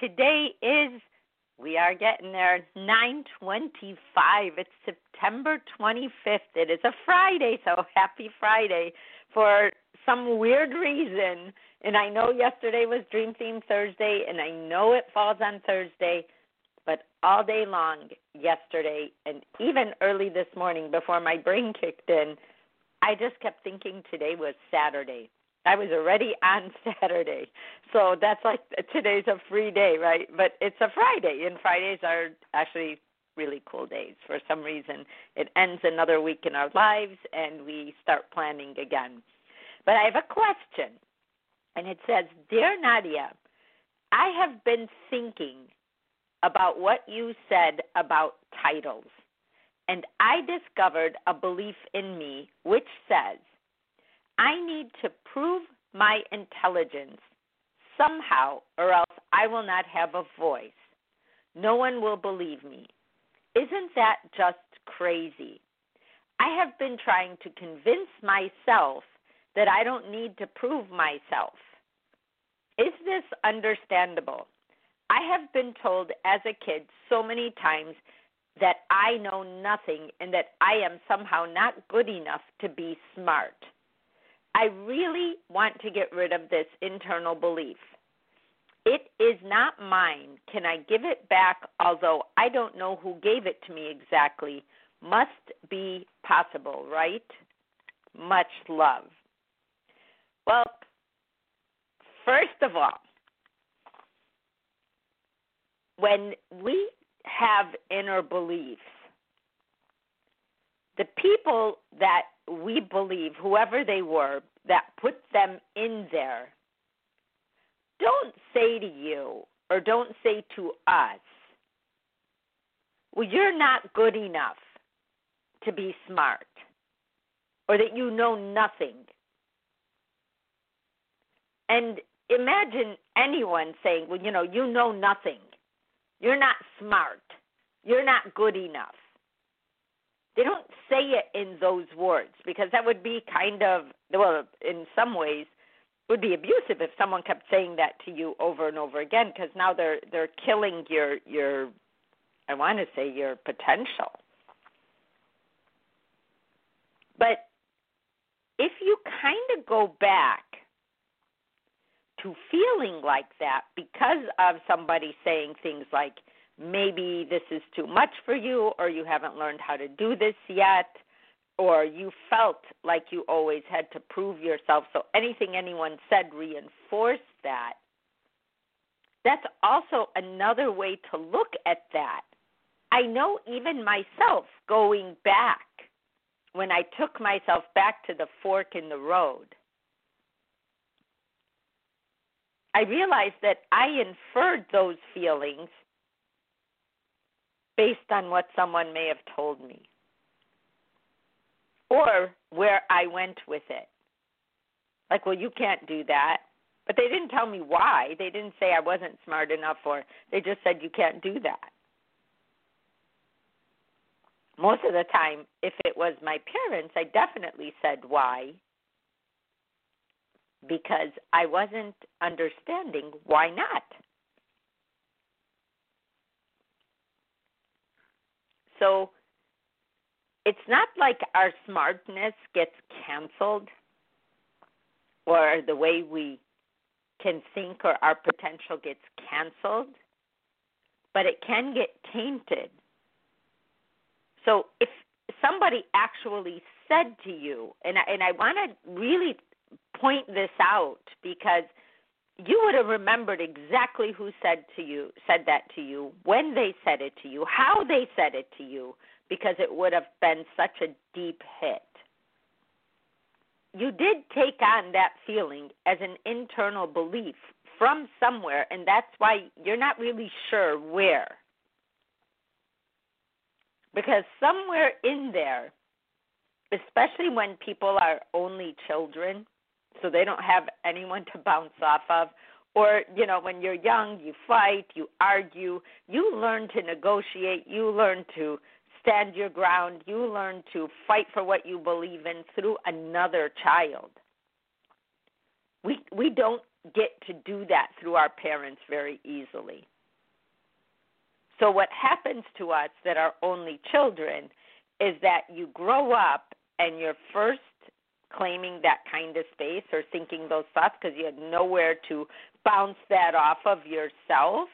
Today is we are getting there 925 it's september 25th it is a friday so happy friday for some weird reason. And i know yesterday was dream theme thursday and i know it falls on thursday but all day long yesterday and even early this morning before my brain kicked in i just kept thinking today was saturday I was already on Saturday. So that's like today's a free day, right? But it's a Friday, and Fridays are actually really cool days. For some reason, it ends another week in our lives, and we start planning again. But I have a question, and it says Dear Nadia, I have been thinking about what you said about titles, and I discovered a belief in me which says, I need to prove my intelligence somehow, or else I will not have a voice. No one will believe me. Isn't that just crazy? I have been trying to convince myself that I don't need to prove myself. Is this understandable? I have been told as a kid so many times that I know nothing and that I am somehow not good enough to be smart. I really want to get rid of this internal belief. It is not mine. Can I give it back? Although I don't know who gave it to me exactly. Must be possible, right? Much love. Well, first of all, when we have inner beliefs, the people that we believe, whoever they were, that put them in there, don't say to you or don't say to us, well, you're not good enough to be smart or that you know nothing. And imagine anyone saying, well, you know, you know nothing. You're not smart. You're not good enough they don't say it in those words because that would be kind of well in some ways would be abusive if someone kept saying that to you over and over again because now they're they're killing your your I want to say your potential. But if you kind of go back to feeling like that because of somebody saying things like maybe this is too much for you, or you haven't learned how to do this yet, or you felt like you always had to prove yourself. So anything anyone said reinforced that. That's also another way to look at that. I know even myself going back, when I took myself back to the fork in the road, I realized that I inferred those feelings based on what someone may have told me or where I went with it. Like, well, you can't do that. But they didn't tell me why. They didn't say I wasn't smart enough, or they just said you can't do that. Most of the time, if it was my parents, I definitely said why. Because I wasn't understanding why not. So it's not like our smartness gets canceled or the way we can think or our potential gets canceled, but it can get tainted. So if somebody actually said to you, and I, and I want to really point this out because you would have remembered exactly who said to you said that to you, when they said it to you, how they said it to you, because it would have been such a deep hit. You did take on that feeling as an internal belief from somewhere, and that's why you're not really sure where. Because somewhere in there, especially when people are only children, so they don't have anyone to bounce off of, or you know when you're young you fight you argue you learn to negotiate you learn to stand your ground you learn to fight for what you believe in through another child. We we don't get to do that through our parents very easily. So what happens to us that are only children is that you grow up and your first claiming that kind of space or thinking those thoughts because you had nowhere to bounce that off of yourself.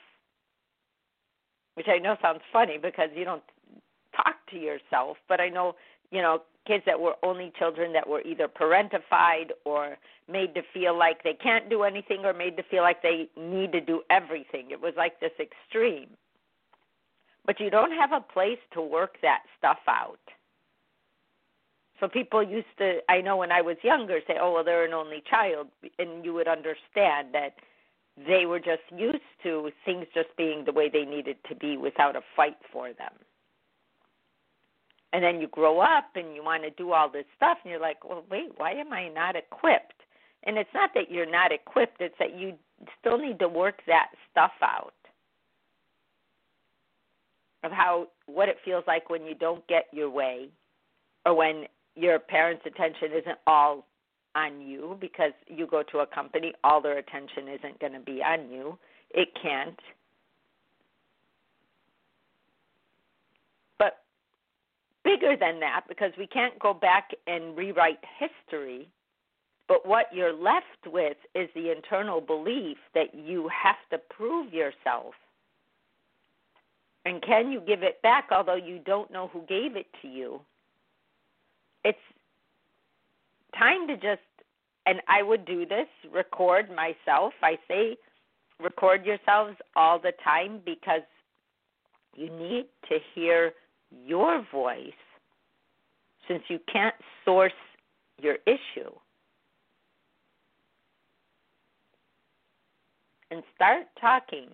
Which I know sounds funny because you don't talk to yourself, but I know, you know, kids that were only children that were either parentified or made to feel like they can't do anything or made to feel like they need to do everything. It was like this extreme. But you don't have a place to work that stuff out. So people used to, I know when I was younger, say, oh, well, they're an only child. And you would understand that they were just used to things just being the way they needed to be without a fight for them. And then you grow up and you want to do all this stuff, and you're like, well, wait, why am I not equipped? And it's not that you're not equipped, it's that you still need to work that stuff out of how what it feels like when you don't get your way or when your parents' attention isn't all on you because you go to a company, all their attention isn't going to be on you. It can't. But bigger than that, because we can't go back and rewrite history, but what you're left with is the internal belief that you have to prove yourself. And can you give it back, although you don't know who gave it to you? It's time to just and I would do this, record myself. I say record yourselves all the time because you need to hear your voice since you can't source your issue. And start talking.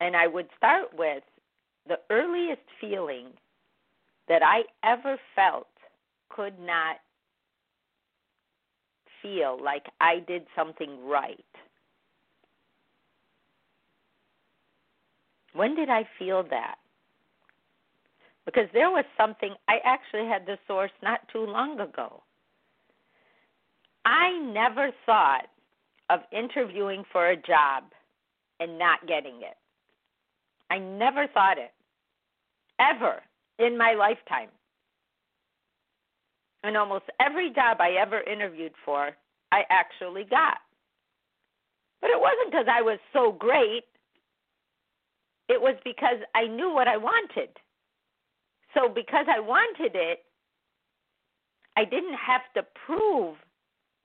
And I would start with the earliest feeling that I ever felt could not feel like I did something right. When did I feel that? Because there was something, I actually had the source not too long ago. I never thought of interviewing for a job and not getting it. I never thought it. Ever in my lifetime. And almost every job I ever interviewed for, I actually got. But it wasn't because I was so great, it was because I knew what I wanted. So, because I wanted it, I didn't have to prove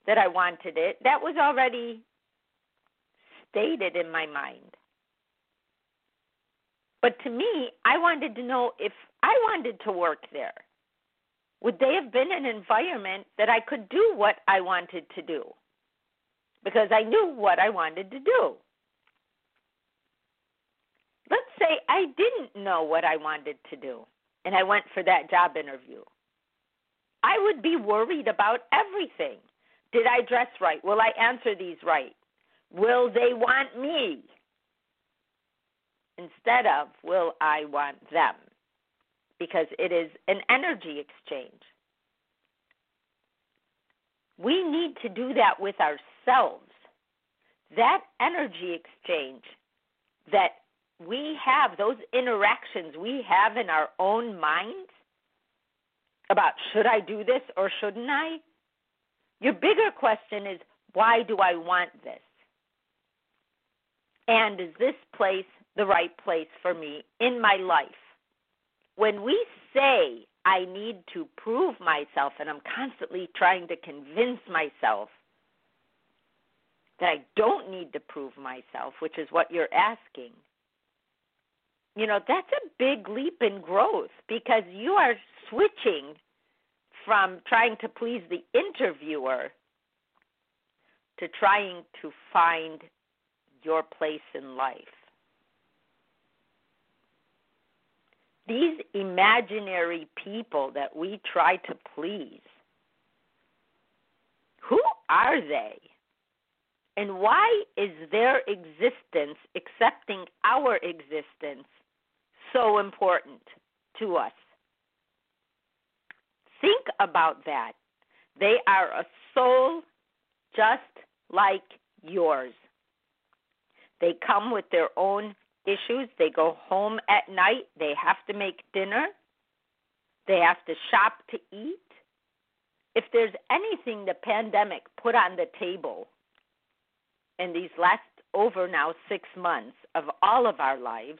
that I wanted it. That was already stated in my mind. But to me, I wanted to know if I wanted to work there. Would they have been an environment that I could do what I wanted to do? Because I knew what I wanted to do. Let's say I didn't know what I wanted to do and I went for that job interview. I would be worried about everything. Did I dress right? Will I answer these right? Will they want me? Instead of will I want them? Because it is an energy exchange. We need to do that with ourselves. That energy exchange that we have, those interactions we have in our own minds about should I do this or shouldn't I? Your bigger question is why do I want this? And is this place the right place for me in my life. When we say, I need to prove myself, and I'm constantly trying to convince myself that I don't need to prove myself, which is what you're asking. You know, that's a big leap in growth because you are switching from trying to please the interviewer to trying to find your place in life. These imaginary people that we try to please, who are they? And why is their existence, accepting our existence, so important to us? Think about that. They are a soul just like yours. They come with their own issues. They go home at night. They have to make dinner. They have to shop to eat. If there's anything the pandemic put on the table in these last over now six months of all of our lives,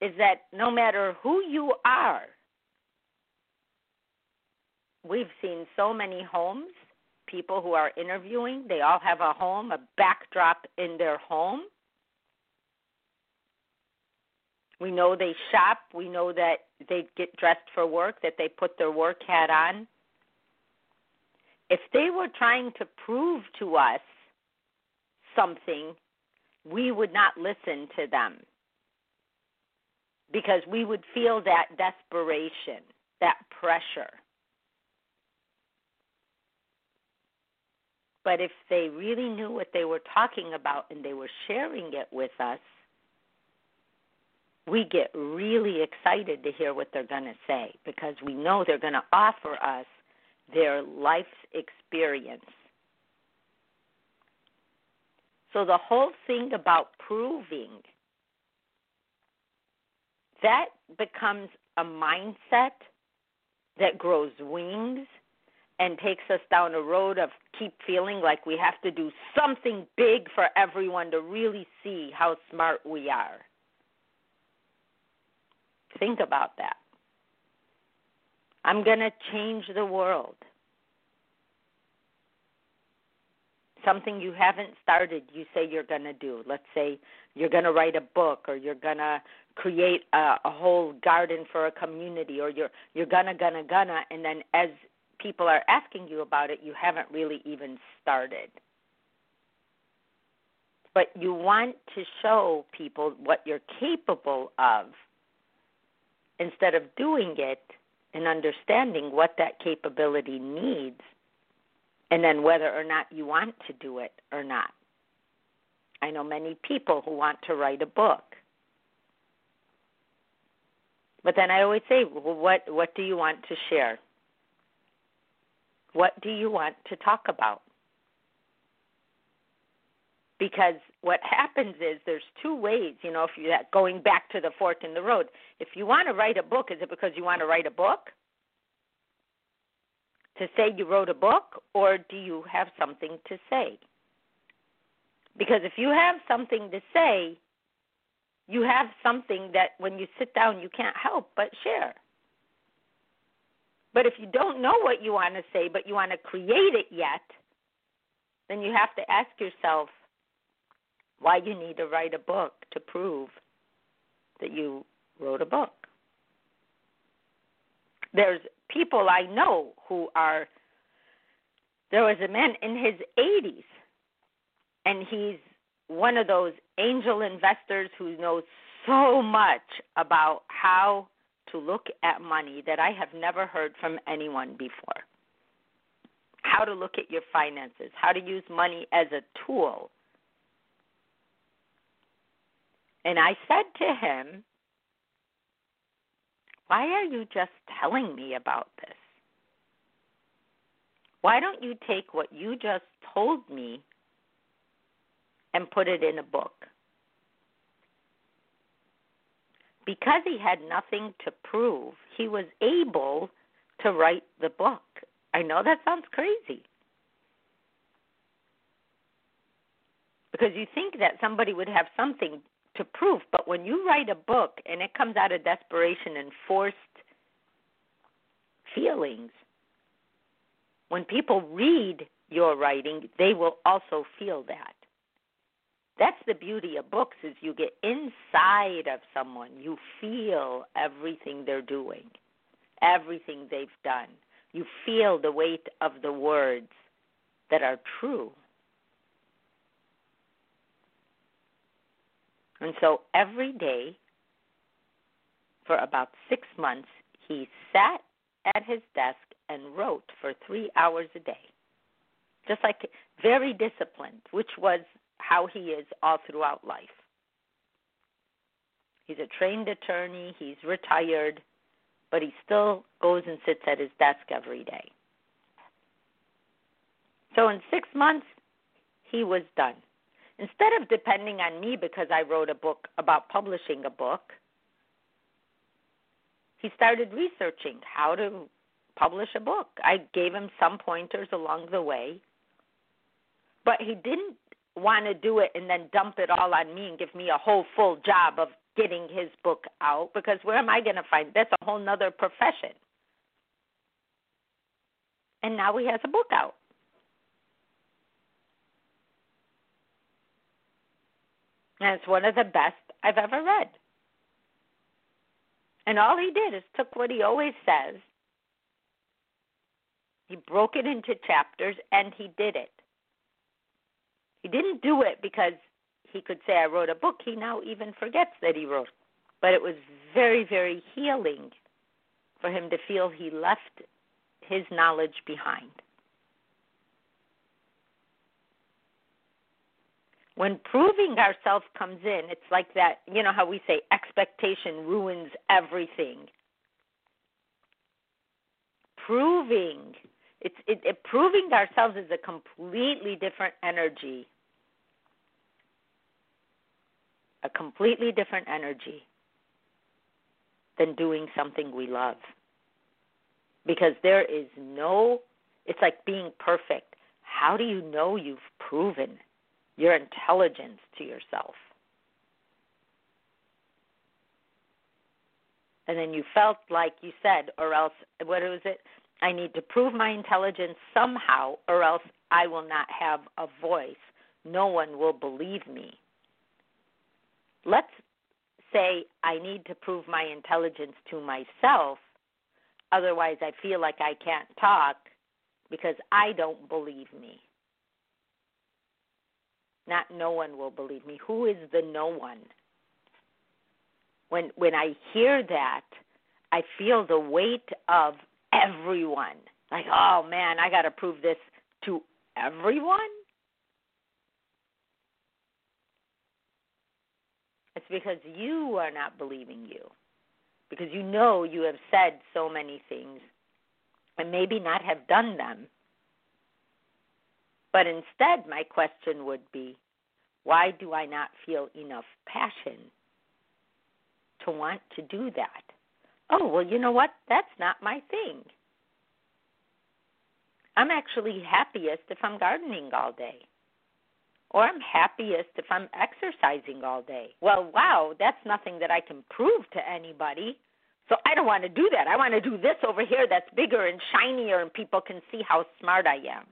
is that no matter who you are, we've seen so many homes, people who are interviewing, they all have a home, a backdrop in their home. We know they shop. We know that they get dressed for work, that they put their work hat on. If they were trying to prove to us something, we would not listen to them because we would feel that desperation, that pressure. But if they really knew what they were talking about and they were sharing it with us, we get really excited to hear what they're going to say because we know they're going to offer us their life's experience. So the whole thing about proving that becomes a mindset that grows wings and takes us down a road of keep feeling like we have to do something big for everyone to really see how smart we are. Think about that. I'm going to change the world. Something you haven't started, you say you're going to do. Let's say you're going to write a book or you're going to create a, a whole garden for a community or you're you're gonna gonna gonna and then as people are asking you about it, you haven't really even started. But you want to show people what you're capable of instead of doing it and understanding what that capability needs and then whether or not you want to do it or not. I know many people who want to write a book. But then I always say, well, what what do you want to share? What do you want to talk about? Because what happens is there's two ways, you know, if you that going back to the fork in the road. If you want to write a book, is it because you want to write a book? To say you wrote a book, or do you have something to say? Because if you have something to say, you have something that when you sit down you can't help but share. But if you don't know what you want to say, but you want to create it yet, then you have to ask yourself why you need to write a book to prove that you wrote a book. There's people I know who are, there was a man in his 80s, and he's one of those angel investors who knows so much about how to look at money that I have never heard from anyone before. How to look at your finances, how to use money as a tool. And I said to him, Why are you just telling me about this? Why don't you take what you just told me and put it in a book? Because he had nothing to prove, he was able to write the book. I know that sounds crazy. Because you think that somebody would have something to prove, but when you write a book and it comes out of desperation and forced feelings, when people read your writing, they will also feel that. That's the beauty of books is you get inside of someone. You feel everything they're doing, everything they've done. You feel the weight of the words that are true. And so every day for about six months, he sat at his desk and wrote for three hours a day. Just like very disciplined, which was how he is all throughout life. He's a trained attorney, he's retired, but he still goes and sits at his desk every day. So in six months, he was done. Instead of depending on me because I wrote a book about publishing a book, he started researching how to publish a book. I gave him some pointers along the way, but he didn't want to do it and then dump it all on me and give me a whole full job of getting his book out because where am I going to find that's a whole nother profession. And now he has a book out. And it's one of the best I've ever read. And all he did is took what he always says, he broke it into chapters, and he did it. He didn't do it because he could say, I wrote a book. He now even forgets that he wrote. But it was very, very healing for him to feel he left his knowledge behind. when proving ourselves comes in, it's like that, you know how we say expectation ruins everything. Proving it's it, it proving ourselves is a completely different energy. A completely different energy than doing something we love. Because there is no it's like being perfect. How do you know you've proven your intelligence to yourself. And then you felt like you said, or else, what was it? I need to prove my intelligence somehow, or else I will not have a voice. No one will believe me. Let's say I need to prove my intelligence to myself, otherwise, I feel like I can't talk because I don't believe me. Not no one will believe me. Who is the no one? When when I hear that, I feel the weight of everyone. Like, oh man, I got to prove this to everyone? It's because you are not believing you. Because you know you have said so many things and maybe not have done them but instead, my question would be why do I not feel enough passion to want to do that? Oh, well, you know what? That's not my thing. I'm actually happiest if I'm gardening all day. Or I'm happiest if I'm exercising all day. Well, wow, that's nothing that I can prove to anybody. So I don't want to do that. I want to do this over here that's bigger and shinier and people can see how smart I am.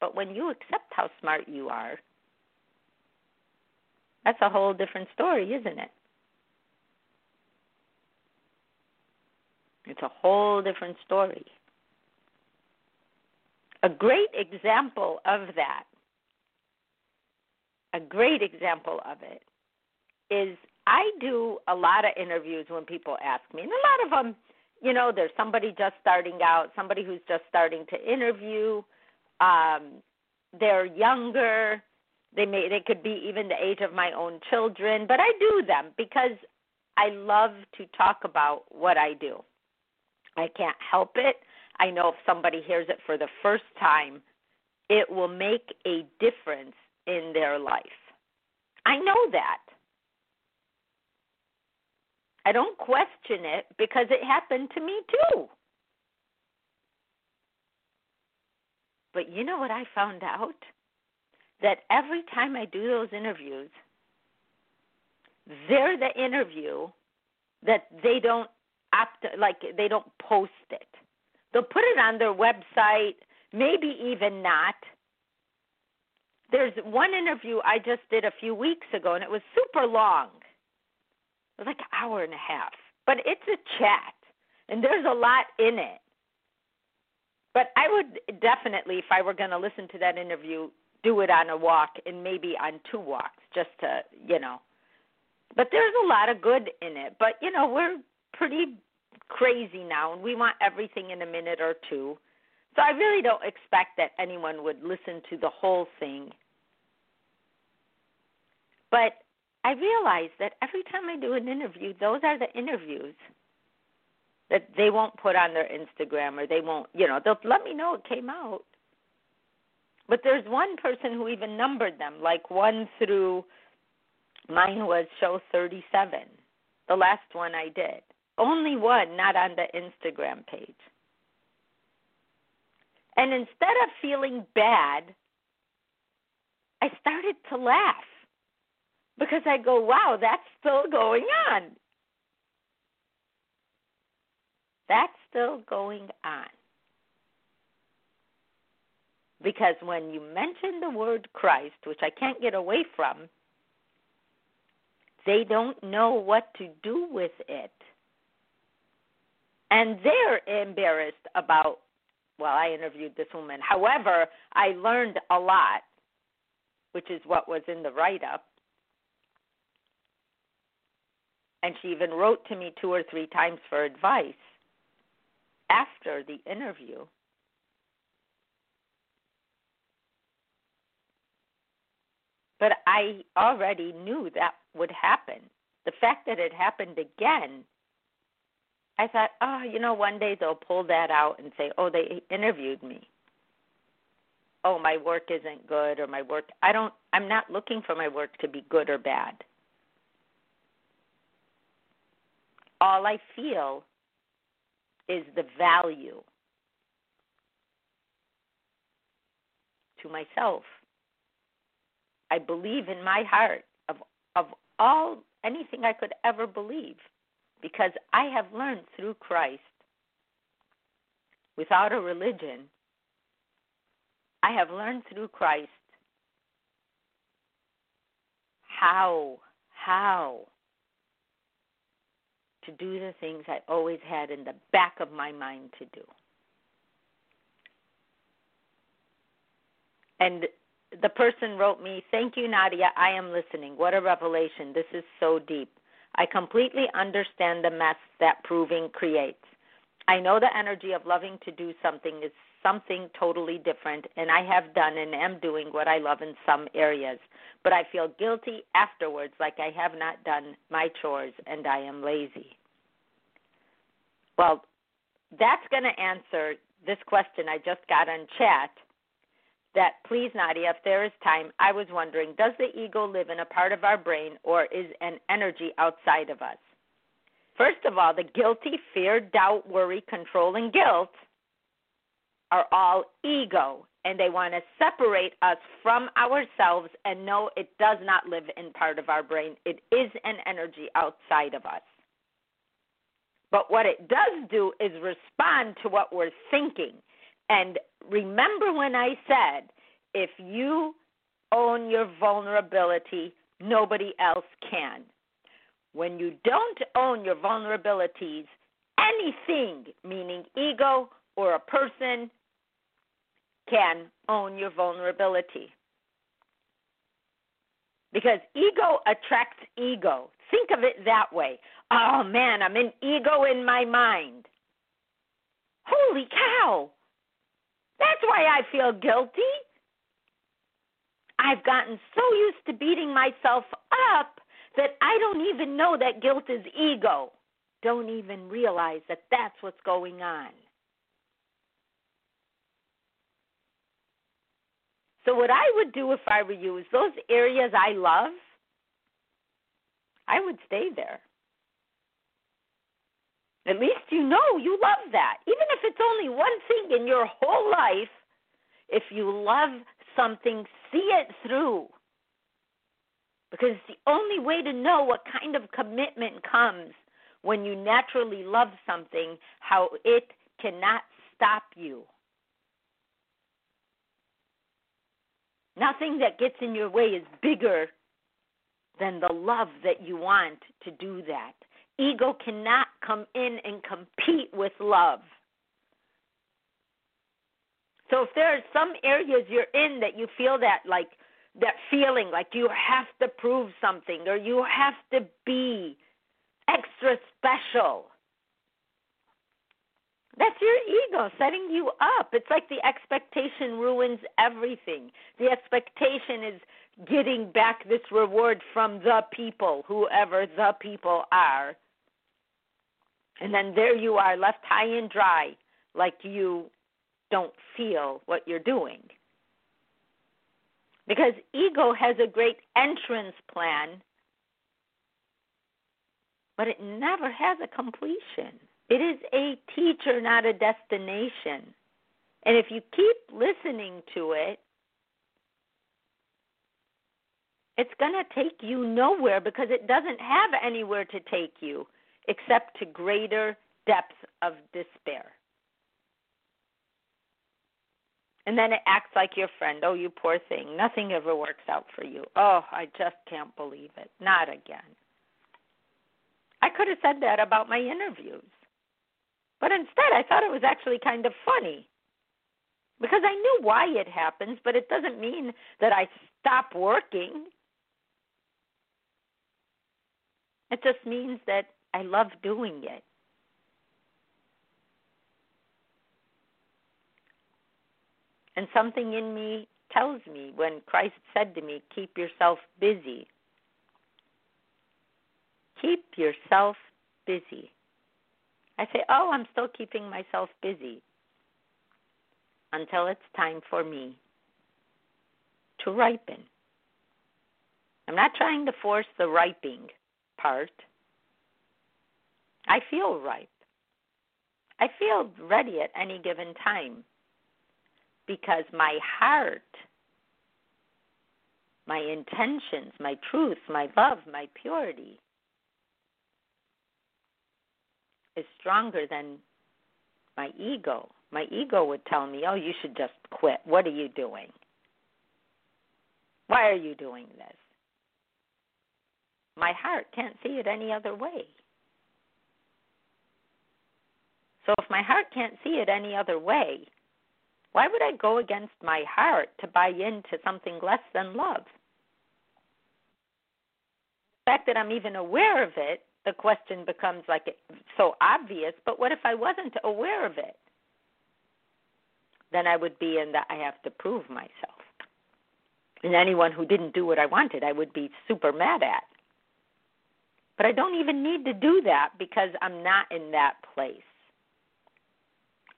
But when you accept how smart you are, that's a whole different story, isn't it? It's a whole different story. A great example of that, a great example of it, is I do a lot of interviews when people ask me, and a lot of them, you know, there's somebody just starting out, somebody who's just starting to interview, um, they're younger. They may they could be even the age of my own children, but I do them because I love to talk about what I do. I can't help it. I know if somebody hears it for the first time, it will make a difference in their life. I know that. I don't question it because it happened to me too. But you know what I found out? That every time I do those interviews, they're the interview that they don't opt like they don't post it. They'll put it on their website, maybe even not. There's one interview I just did a few weeks ago, and it was super long. It was like an hour and a half. But it's a chat, and there's a lot in it. But I would definitely, if I were going to listen to that interview, do it on a walk and maybe on two walks just to, you know. But there's a lot of good in it. But, you know, we're pretty crazy now and we want everything in a minute or two. So I really don't expect that anyone would listen to the whole thing. But I realize that every time I do an interview, those are the interviews that they won't put on their Instagram or they won't, you know, they'll let me know it came out. But there's one person who even numbered them, like one through mine was show 37, the last one I did. Only one, not on the Instagram page. And instead of feeling bad, I started to laugh because I go, wow, that's still going on. That's still going on. Because when you mention the word Christ, which I can't get away from, they don't know what to do with it. And they're embarrassed about, well, I interviewed this woman. However, I learned a lot, which is what was in the write up. And she even wrote to me two or three times for advice after the interview. But I already knew that would happen. The fact that it happened again, I thought, oh, you know, one day they'll pull that out and say, oh, they interviewed me. Oh, my work isn't good or my work I don't I'm not looking for my work to be good or bad. All I feel is the value to myself. I believe in my heart of of all anything I could ever believe because I have learned through Christ without a religion I have learned through Christ how how to do the things I always had in the back of my mind to do. And the person wrote me, Thank you, Nadia. I am listening. What a revelation. This is so deep. I completely understand the mess that proving creates. I know the energy of loving to do something is something totally different, and I have done and am doing what I love in some areas. But I feel guilty afterwards, like I have not done my chores and I am lazy. Well, that's going to answer this question I just got on chat. That please, Nadia, if there is time, I was wondering does the ego live in a part of our brain or is an energy outside of us? First of all, the guilty, fear, doubt, worry, control, and guilt are all ego, and they want to separate us from ourselves and no, it does not live in part of our brain. It is an energy outside of us. But what it does do is respond to what we're thinking. And remember when I said, if you own your vulnerability, nobody else can. When you don't own your vulnerabilities, anything, meaning ego or a person, can own your vulnerability. Because ego attracts ego. Think of it that way. Oh man, I'm an ego in my mind. Holy cow! That's why I feel guilty. I've gotten so used to beating myself up that I don't even know that guilt is ego. Don't even realize that that's what's going on. So, what I would do if I were you is those areas I love, I would stay there. At least you know you love that. Even if it's only one thing in your whole life, if you love something, see it through. Because it's the only way to know what kind of commitment comes when you naturally love something, how it cannot stop you. Nothing that gets in your way is bigger than the love that you want to do that. Ego cannot come in and compete with love. So if there are some areas you're in that you feel that like that feeling like you have to prove something or you have to be extra special. That's your ego setting you up. It's like the expectation ruins everything. The expectation is getting back this reward from the people, whoever the people are. And then there you are, left high and dry, like you don't feel what you're doing. Because ego has a great entrance plan, but it never has a completion. It is a teacher, not a destination. And if you keep listening to it, it's going to take you nowhere because it doesn't have anywhere to take you except to greater depths of despair. And then it acts like your friend. Oh, you poor thing. Nothing ever works out for you. Oh, I just can't believe it. Not again. I could have said that about my interviews. But instead, I thought it was actually kind of funny. Because I knew why it happens, but it doesn't mean that I stop working. It just means that I love doing it. And something in me tells me when Christ said to me, Keep yourself busy. Keep yourself busy. I say, Oh, I'm still keeping myself busy until it's time for me to ripen. I'm not trying to force the ripening part. I feel ripe. I feel ready at any given time because my heart, my intentions, my truth, my love, my purity is stronger than my ego. My ego would tell me, oh, you should just quit. What are you doing? Why are you doing this? My heart can't see it any other way. So if my heart can't see it any other way, why would I go against my heart to buy into something less than love? The fact that I'm even aware of it, the question becomes like so obvious, but what if I wasn't aware of it? Then I would be in that I have to prove myself. And anyone who didn't do what I wanted, I would be super mad at. But I don't even need to do that because I'm not in that place.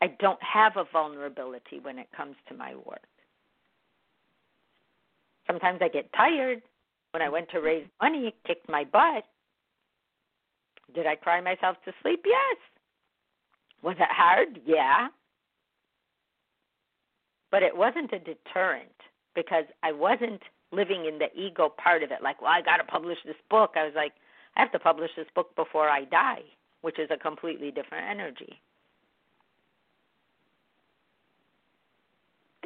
I don't have a vulnerability when it comes to my work. Sometimes I get tired. When I went to raise money, it kicked my butt. Did I cry myself to sleep? Yes. Was it hard? Yeah. But it wasn't a deterrent because I wasn't living in the ego part of it. Like, well, I got to publish this book. I was like, I have to publish this book before I die, which is a completely different energy.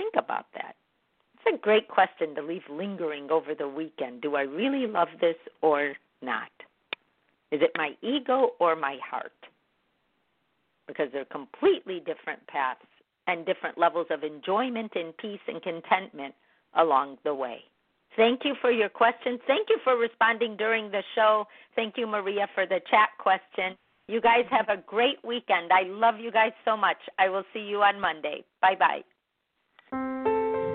Think about that. It's a great question to leave lingering over the weekend. Do I really love this or not? Is it my ego or my heart? Because they're completely different paths and different levels of enjoyment and peace and contentment along the way. Thank you for your questions. Thank you for responding during the show. Thank you, Maria, for the chat question. You guys have a great weekend. I love you guys so much. I will see you on Monday. Bye bye.